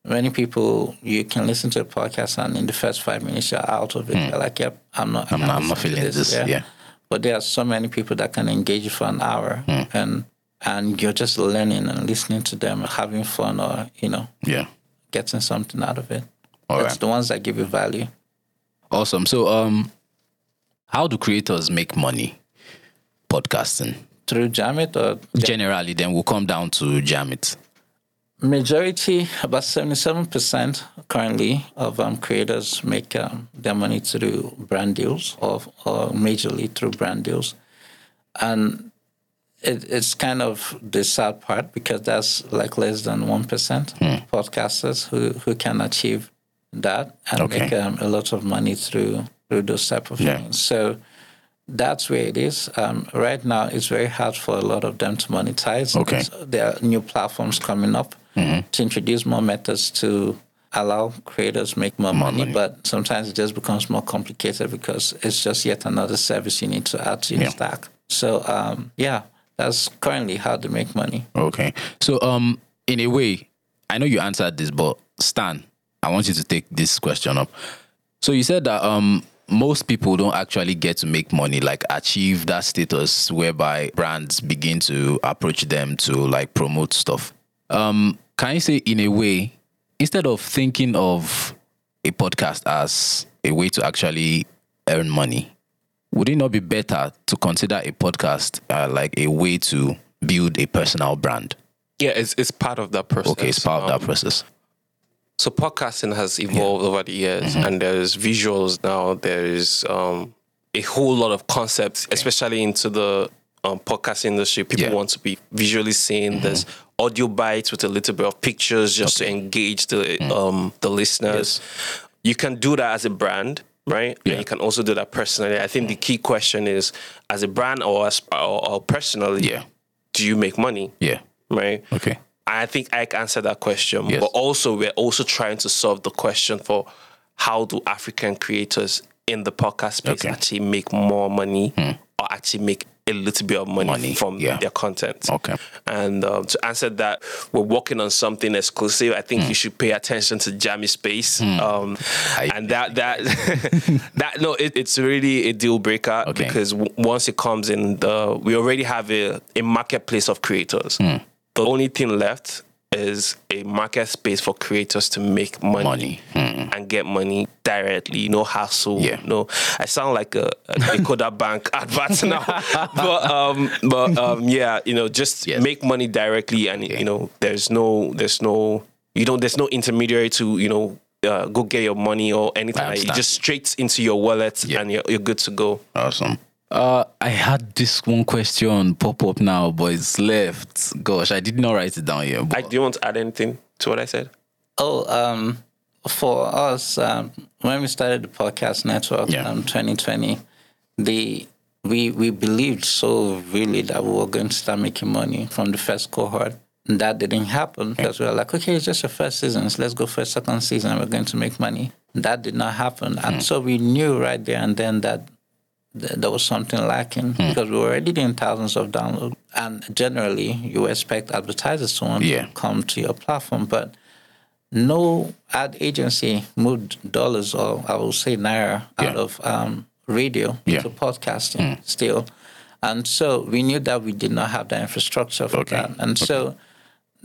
many people you can listen to a podcast and in the first five minutes you're out of it. You're like, yep, I'm not. Hmm. I'm not- I'm not feeling this, yeah. yeah. But there are so many people that can engage you for an hour Hmm. and and you're just learning and listening to them, having fun, or you know, yeah. getting something out of it. All it's right. the ones that give you value. Awesome. So, um, how do creators make money podcasting? Through Jamit or Generally, then we'll come down to Jamit. Majority, about 77% currently of um, creators make um, their money through brand deals or, or majorly through brand deals. And it, it's kind of the sad part because that's like less than 1% podcasters who, who can achieve that and Okay. make um, a lot of money through, through those type of Yeah. things. So that's where it is. Um, right now, it's very hard for a lot of them to monetize. Okay. There are new platforms coming up to introduce more methods to allow creators make more, money, money. But sometimes it just becomes more complicated because it's just yet another service you need to add to your Yeah. stack. So um, yeah, that's currently how to make money. Okay. So, um, in a way, I know you answered this, but Stan, I want you to take this question up. So you said that um most people don't actually get to make money, like achieve that status whereby brands begin to approach them to like promote stuff. Um, can you say in a way, instead of thinking of a podcast as a way to actually earn money, would it not be better to consider a podcast uh, like a way to build a personal brand? Yeah, it's it's part of that process. Okay, it's part of Um, that process. So podcasting has evolved over the years, and there's visuals now. There is um, a whole lot of concepts, especially into the um, podcast industry. People Yeah. Mm-hmm. want to be visually seen. There's audio bites with a little bit of pictures just to engage the Mm. um, the listeners. You can do that as a brand, right? Yeah. And you can also do that personally. I think the key question is, as a brand or as or, or personally, Yeah. do you make money? Yeah. Right. Okay. I think I can answer that question. Yes. But also, we're also trying to solve the question for how do African creators in the podcast space Okay. Hmm. actually make more money or actually make a little bit of money, Money, from yeah. their content. Okay. And um, to answer that, we're working on something exclusive. I Hmm. think you should pay attention to Jammy Space. Um, I- and that that that no, it, it's really a deal breaker Okay. because w- once it comes in, the we already have a, a marketplace of creators. Hmm. The only thing left is a market space for creators to make money, Money. Hmm. and get money directly. No hassle. Yeah. No, I sound like a, a Dakota Bank advert now, but um, but um, yeah, you know, just Yes. make money directly, and you know, there's no, there's no, you don't, there's no intermediary to you know. Uh, go get your money or anything. Like, just straight into your wallet Yeah. and you're, you're good to go. Awesome. Uh, I had this one question pop up now, but it's left. Gosh, I did not write it down here. I, do you want to add anything to what I said? Oh, um, for us, um, when we started the podcast network Yeah. um, 2020, the we we believed so really that we were going to start making money from the first cohort. And that didn't happen because we were like, okay, it's just the first season. So let's go for a second season. and We're going to make money. That did not happen. And so we knew right there and then that th- there was something lacking because we were already doing thousands of downloads. And generally, you expect advertisers to want Yeah. to come to your platform, but no ad agency moved dollars or I will say naira Yeah. out of um, radio Yeah. to podcasting still. And so we knew that we did not have the infrastructure for Okay. that. And so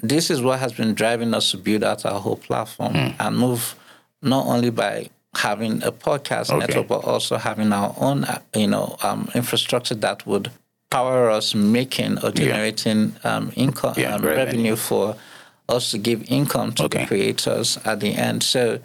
this is what has been driving us to build out our whole platform Hmm. and move not only by having a podcast Okay. network, but also having our own, you know, um, infrastructure that would power us making or generating um, income, Yeah, um, revenue. revenue for us to give income to Okay. the creators at the end. So,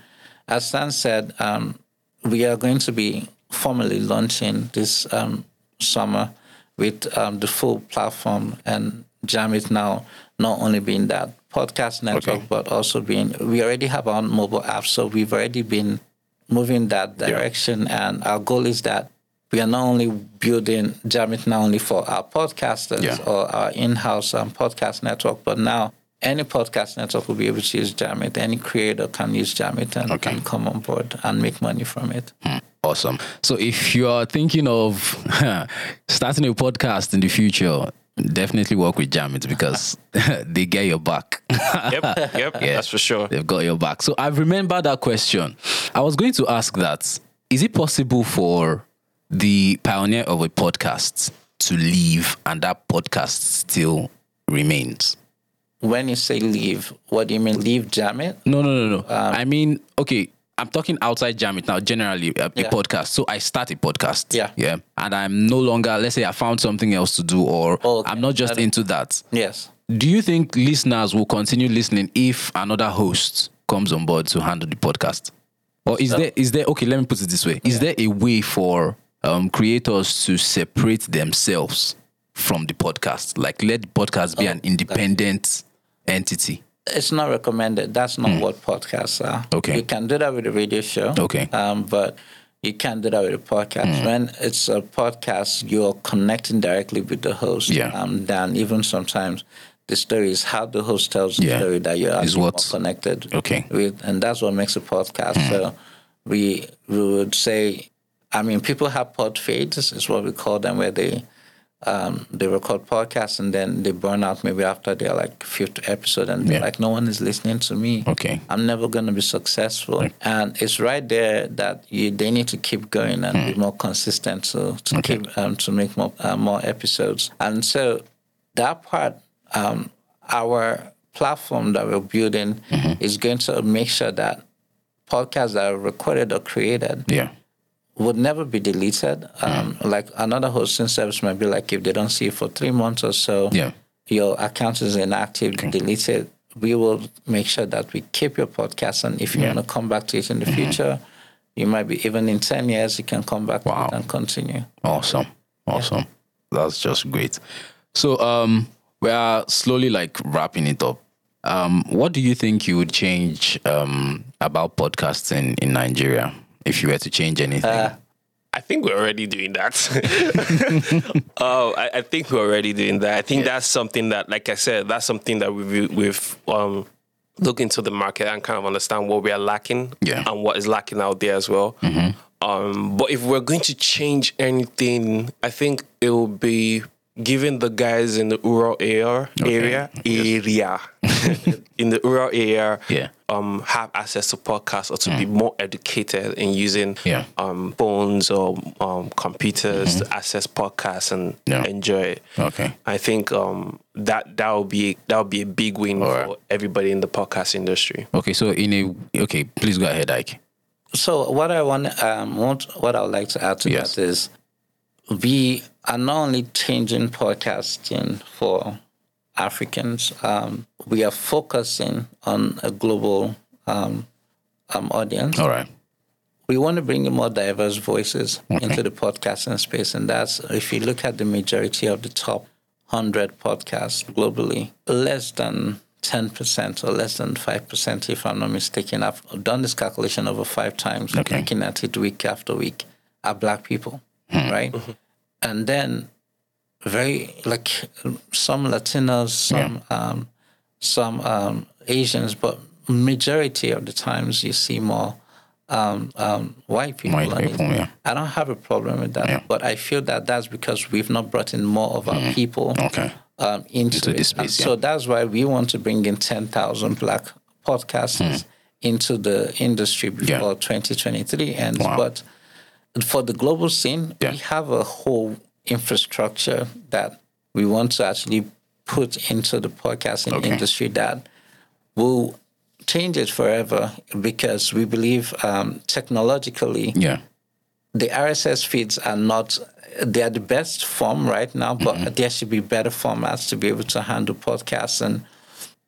as Stan said, um, we are going to be formally launching this um, summer with um, the full platform and Jamit now not only being that podcast network, Okay. but also being we already have our own mobile app, so we've already been moving that direction. And our goal is that we are not only building Jamit not only for our podcasters Yeah. or our in-house um, podcast network, but now any podcast network will be able to use Jamit. Any creator can use Jamit and, Okay. and come on board and make money from it. Awesome. So if you are thinking of starting a podcast in the future, definitely work with Jamit because they get your back. Yep, yep, yeah, that's for sure. They've got your back. So I remember that question. I was going to ask that is it possible for the pioneer of a podcast to leave and that podcast still remains? When you say leave, what do you mean leave Jamit? No, no, no, no. Um, I mean, okay, I'm talking outside Jamit now, generally, a, a podcast. So I start a podcast. Yeah. Yeah. And I'm no longer, let's say I found something else to do or Oh, okay. I'm not just into that. Yes. Do you think listeners will continue listening if another host comes on board to handle the podcast? Or is there is there okay, let me put it this way. Is there a way for um, creators to separate themselves from the podcast? Like let the podcast be an independent entity. It's not recommended. That's not what podcasts are. Okay. You can do that with a radio show. Okay. Um, but you can't do that with a podcast. When it's a podcast, you're connecting directly with the host. Yeah. Um, then even sometimes the story is how the host tells the Yeah. story that you're actually more what- connected Okay. With, and that's what makes a podcast. So we we would say, I mean, people have pod fades, is what we call them, where they um, they record podcasts and then they burn out maybe after their like fifth episode and they're Yeah. like, no one is listening to me. Okay. I'm never going to be successful. And it's right there that you they need to keep going and be more consistent to, to Hmm. Okay. keep um, to make more uh, more episodes. And so that part, um, our platform that we're building Mm-hmm. is going to make sure that podcasts that are recorded or created Yeah. Would never be deleted. Um, Mm. Like another hosting service might be like if they don't see it for three months or so, Yeah. your account is inactive, delete it. We will make sure that we keep your podcast, and if you Yeah. Mm-hmm. want to come back to it in the future, you might be even in ten years, you can come back to Wow. it and continue. Awesome. Awesome. that's just great. So um we are slowly like wrapping it up. Um, what do you think you would change um about podcasting in Nigeria if you were to change anything? Uh, I think we're already doing that. oh, I, I, think we're already doing that. I think yeah. that's something that, like I said, that's something that we've, we've um, looked into the market and kind of understand what we are lacking yeah. and what is lacking out there as well. Mm-hmm. Um, but if we're going to change anything, I think it will be giving the guys in the rural area okay. area area in the rural area yeah. um have access to podcasts or to mm. be more educated in using yeah. um phones or um computers mm-hmm. to access podcasts and yeah. enjoy it. Okay. I think um that that will be that will be a big win All for right. everybody in the podcast industry. Okay, so in a okay, please go ahead, Ike. So what I want um what what I would like to add to yes. that is we are not only changing podcasting for Africans, um, we are focusing on a global um, um, audience. All right. We want to bring in more diverse voices okay. into the podcasting space. And that's, if you look at the majority of the top 100 podcasts globally, less than 10% or less than 5%, if I'm not mistaken. I've done this calculation over five times, okay. looking at it week after week, are black people hmm. right? Mm-hmm. And then very like some Latinos, some yeah. um, some um, Asians, but majority of the times you see more um, um, white people. White people yeah. I don't have a problem with that, yeah. but I feel that that's because we've not brought in more of our mm. people okay. um, into, into this space. So that's why we want to bring in 10,000 black podcasters mm. into the industry before 2023 ends. Wow. But for the global scene, yeah. we have a whole infrastructure that we want to actually put into the podcasting okay. industry that will change it forever because we believe um, technologically yeah. the RSS feeds are not they are the best form right now, but mm-hmm. there should be better formats to be able to handle podcasts and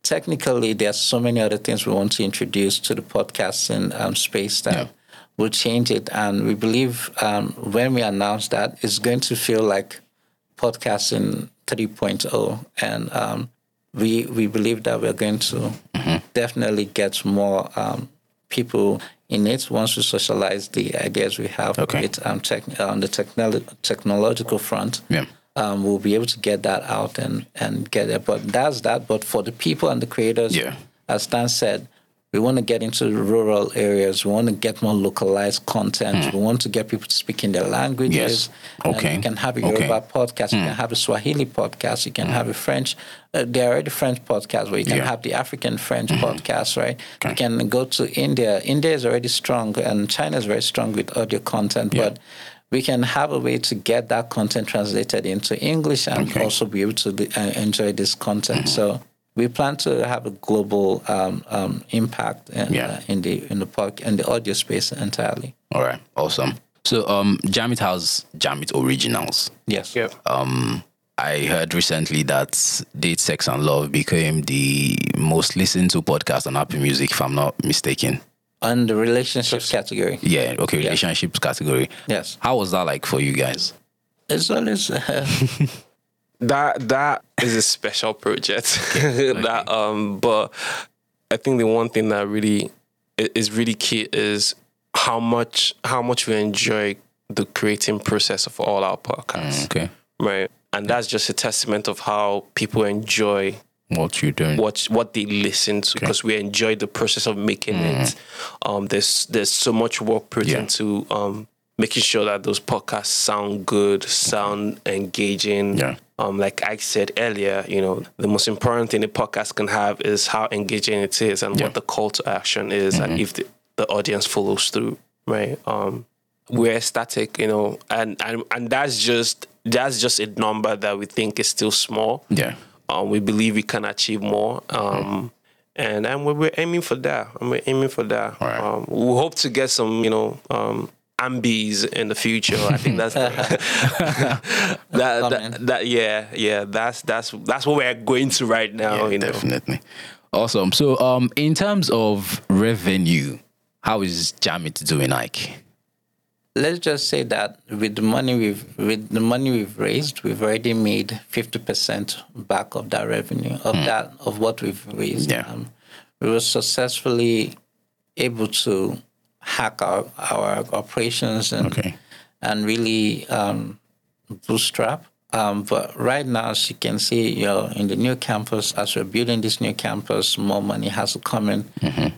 technically there are so many other things we want to introduce to the podcasting um, space that yeah will change it. And we believe um, when we announce that, it's going to feel like podcasting 3.0. And um, we, we believe that we're going to mm-hmm. definitely get more um, people in it once we socialize the ideas we have okay. with um, tech, on the technolo- technological front. Yeah. Um, we'll be able to get that out and, and get it. But that's that. But for the people and the creators, yeah. as Stan said, we want to get into rural areas. We want to get more localized content. Mm. We want to get people to speak in their languages. Yes. Okay. you can have a Yoruba okay. podcast. You mm. can have a Swahili podcast. You can mm. have a French. Uh, there are already French podcasts where you can yeah. have the African French mm-hmm. podcast, right? Okay. You can go to India. India is already strong, and China is very strong with audio content. Yeah. But we can have a way to get that content translated into English and okay. also be able to uh, enjoy this content. Mm-hmm. So we plan to have a global um, um, impact in, yeah. uh, in the in the park and the audio space entirely. All right, awesome. So, um, Jamit has Jamit Originals. Yes. Yep. Um, I heard recently that Date, Sex, and Love became the most listened to podcast on Apple Music, if I'm not mistaken. On the relationships category. Yeah. Okay. Relationships yeah. category. Yes. How was that like for you guys? It's always. Uh, that that is a special project. Okay. that um, but I think the one thing that really is really key is how much how much we enjoy the creating process of all our podcasts. Mm, okay. Right. And that's just a testament of how people enjoy what you're doing, what what they listen to, because okay. we enjoy the process of making mm. it. Um, there's there's so much work put yeah. into um, making sure that those podcasts sound good, sound engaging. Yeah. Um, like I said earlier, you know, the most important thing a podcast can have is how engaging it is and yeah. what the call to action is, mm-hmm. and if the, the audience follows through, right? Um, we're static, you know, and, and and that's just that's just a number that we think is still small. Yeah. Um, we believe we can achieve more. Um, mm-hmm. and and we're, we're, aiming for that. And we're aiming for that. Right. Um, we hope to get some, you know, um, ambies in the future. I think that's the, that, that, that yeah yeah that's that's that's what we're going to right now. Yeah, you know? definitely. Awesome. So, um, in terms of revenue, how is Jamit doing, Ike? let's just say that with the money we've with the money we've raised, we've already made fifty percent back of that revenue of that of what we've raised. Yeah. Um, we were successfully able to hack our our operations and Okay. and really um, bootstrap. Um, but right now, as you can see, you're in the new campus. As we're building this new campus, more money has to come in.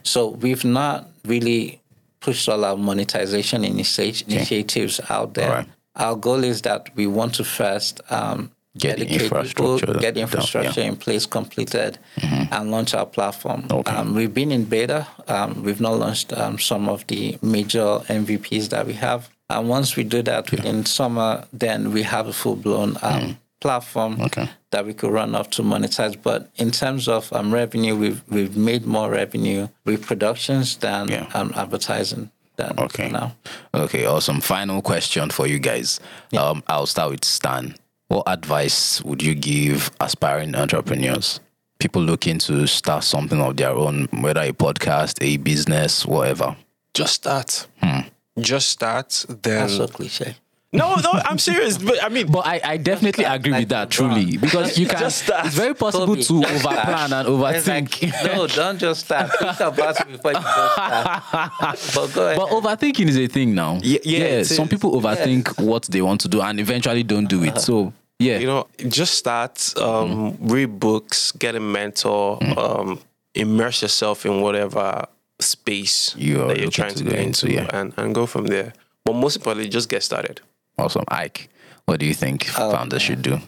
So we've not really pushed all our monetization initi- initiatives out there. Alright. Our goal is that we want to first um, Get the educate people, infrastructure get the down, yeah. infrastructure in place, completed, and launch our platform. Okay. Um, we've been in beta. Um, we've not launched um, some of the major MVPs that we have. And once we do that in summer, then we have a full blown um, platform Mm. Okay. that we could run off to monetize. But in terms of um, revenue, we've we've made more revenue with productions than Yeah. um, advertising. Than Okay. Now. Okay, awesome. Final question for you guys. Um, I'll start with Stan. What advice would you give aspiring entrepreneurs? People looking to start something of their own, whether a podcast, a business, whatever. Just start. Hmm. Just start. Then That's so cliche. no, no, I'm serious. But I mean, But I, I definitely agree with that, truly, because you can. Just start. It's very possible Kobe, to overplan and It's like, overthink. no, don't just start. Think about it before you just start. But go ahead. But overthinking is a thing now. Yeah, yeah, some people overthink what they want to do and eventually don't do it. So yeah, you know, just start. Um, Read books, get a mentor, Mm. um, immerse yourself in whatever space You are that you're looking trying to to go go into, into, yeah. and, and go from there. But most importantly, just get started. awesome. Ike, what do you think founders should do?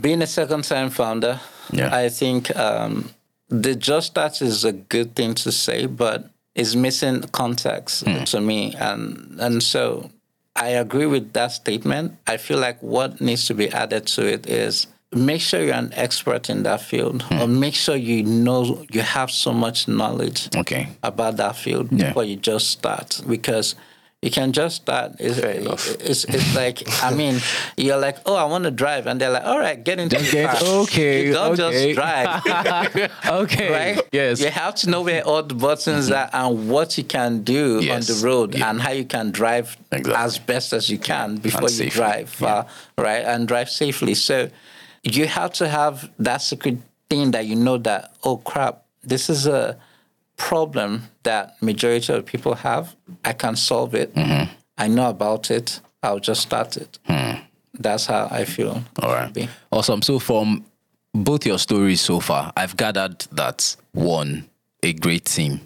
being a second time founder, Yeah. I think um, the just start is a good thing to say, but it's missing context to me. And and so I agree with that statement. I feel like what needs to be added to it is make sure you're an expert in that field hmm. or make sure you know you have so much knowledge Okay. about that field Yeah. before you just start because you can just start. It's, Fair enough. it's, it's like, I mean, you're like, oh, I want to drive. And they're like, all right, get into the car. okay, You don't okay. just drive, okay. right? Yes. You have to know where all the buttons are and what you can do Yes. on the road Yeah. and how you can drive Exactly. as best as you can before you safely. drive far, uh, right? And drive safely. So you have to have that secret thing that you know that, oh crap, this is a problem that majority of people have. I can solve it. Mm-hmm. I know about it. I'll just start it. That's how I feel. All right. Be. Awesome. So from both your stories so far, I've gathered that one, a great team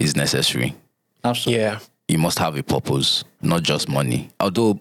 is necessary. Absolutely. Yeah. You must have a purpose, not just money. Although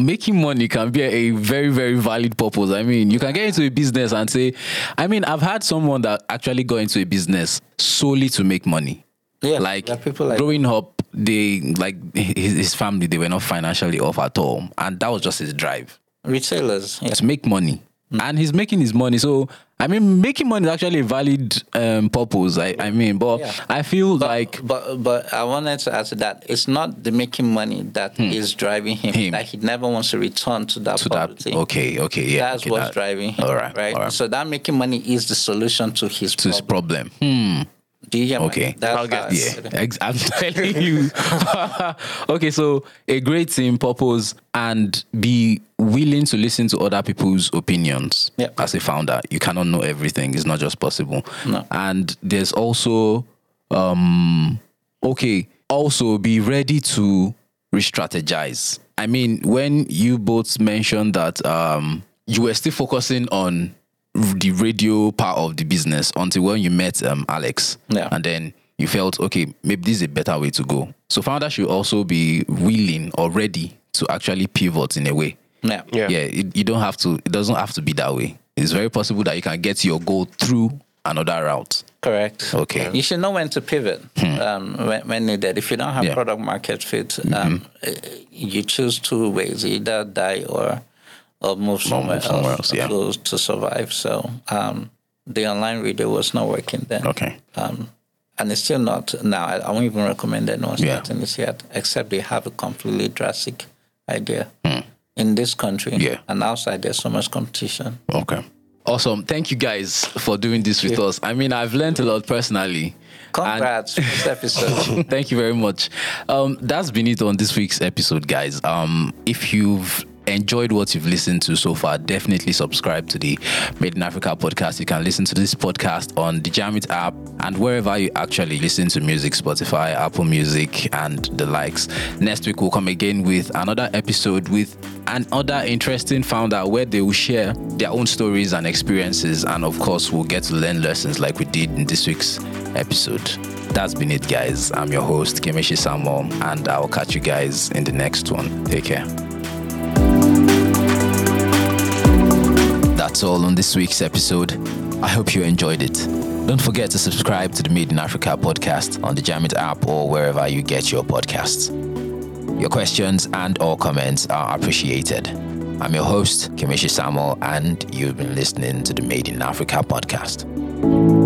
making money can be a very, very valid purpose. I mean, you can get into a business and say, I mean, I've had someone that actually got into a business solely to make money. Yeah. like people like growing up, they like his, his family, they were not financially off at all, and that was just his drive retailers. Yeah. to make money. And he's making his money. So I mean, making money is actually a valid um, purpose. I, I mean, but Yeah. I feel like But but I wanted to add to that. It's not the making money that is driving him. Hmm. Him. That he never wants to return to that to poverty. that. Okay, okay, yeah. That's okay, what's that- driving him. All right, right. all right. So that making money is the solution to his to his problem. problem. Hmm. Do you get my- Okay. That's I'll get- how I Yeah, see it. ex- I'm telling you. okay, so a great team, purpose, and be willing to listen to other people's opinions. Yeah. As a founder, you cannot know everything. It's not just possible. No. And there's also, um, okay, also be ready to re-strategize. I mean, when you both mentioned that um, you were still focusing on the radio part of the business until when you met um, Alex, Yeah. and then you felt okay, maybe this is a better way to go. So founders should also be willing or ready to actually pivot in a way. Yeah. Yeah. Yeah, it, you don't have to. It doesn't have to be that way. It's very possible that you can get your goal through another route. Correct. Okay. You should know when to pivot um, when, when needed. If you don't have Hmm. Yeah. Mm-hmm. product market fit, um, eh, you choose two ways: either die or or move somewhere, somewhere else, else, yeah. to, to survive. So um, the online radio was not working then. Okay. Um, and it's still not now. I, I won't even recommend anyone Yeah. starting this yet, except they have a completely drastic idea in this country. Yeah. And outside, there's so much competition. Okay. Awesome. Thank you guys for doing this with us. I mean, I've learned a lot personally. Congrats, first episode. Thank you very much. Um, that's been it on this week's episode, guys. Um, if you've enjoyed what you've listened to so far, definitely subscribe to the Made in Africa podcast. You can listen to this podcast on the Jamit app and wherever you actually listen to music, Spotify, Apple Music, and the likes. Next week, we'll come again with another episode with another interesting founder where they will share their own stories and experiences. And of course, we'll get to learn lessons like we did in this week's episode. That's been it, guys. I'm your host, Kemeshi Samuel, and I'll catch you guys in the next one. Take care. That's all on this week's episode. I hope you enjoyed it. Don't forget to subscribe to the Made in Africa podcast on the Jamit app or wherever you get your podcasts. Your questions and or comments are appreciated. I'm your host, Kemeshi Samuel, and you've been listening to the Made in Africa podcast.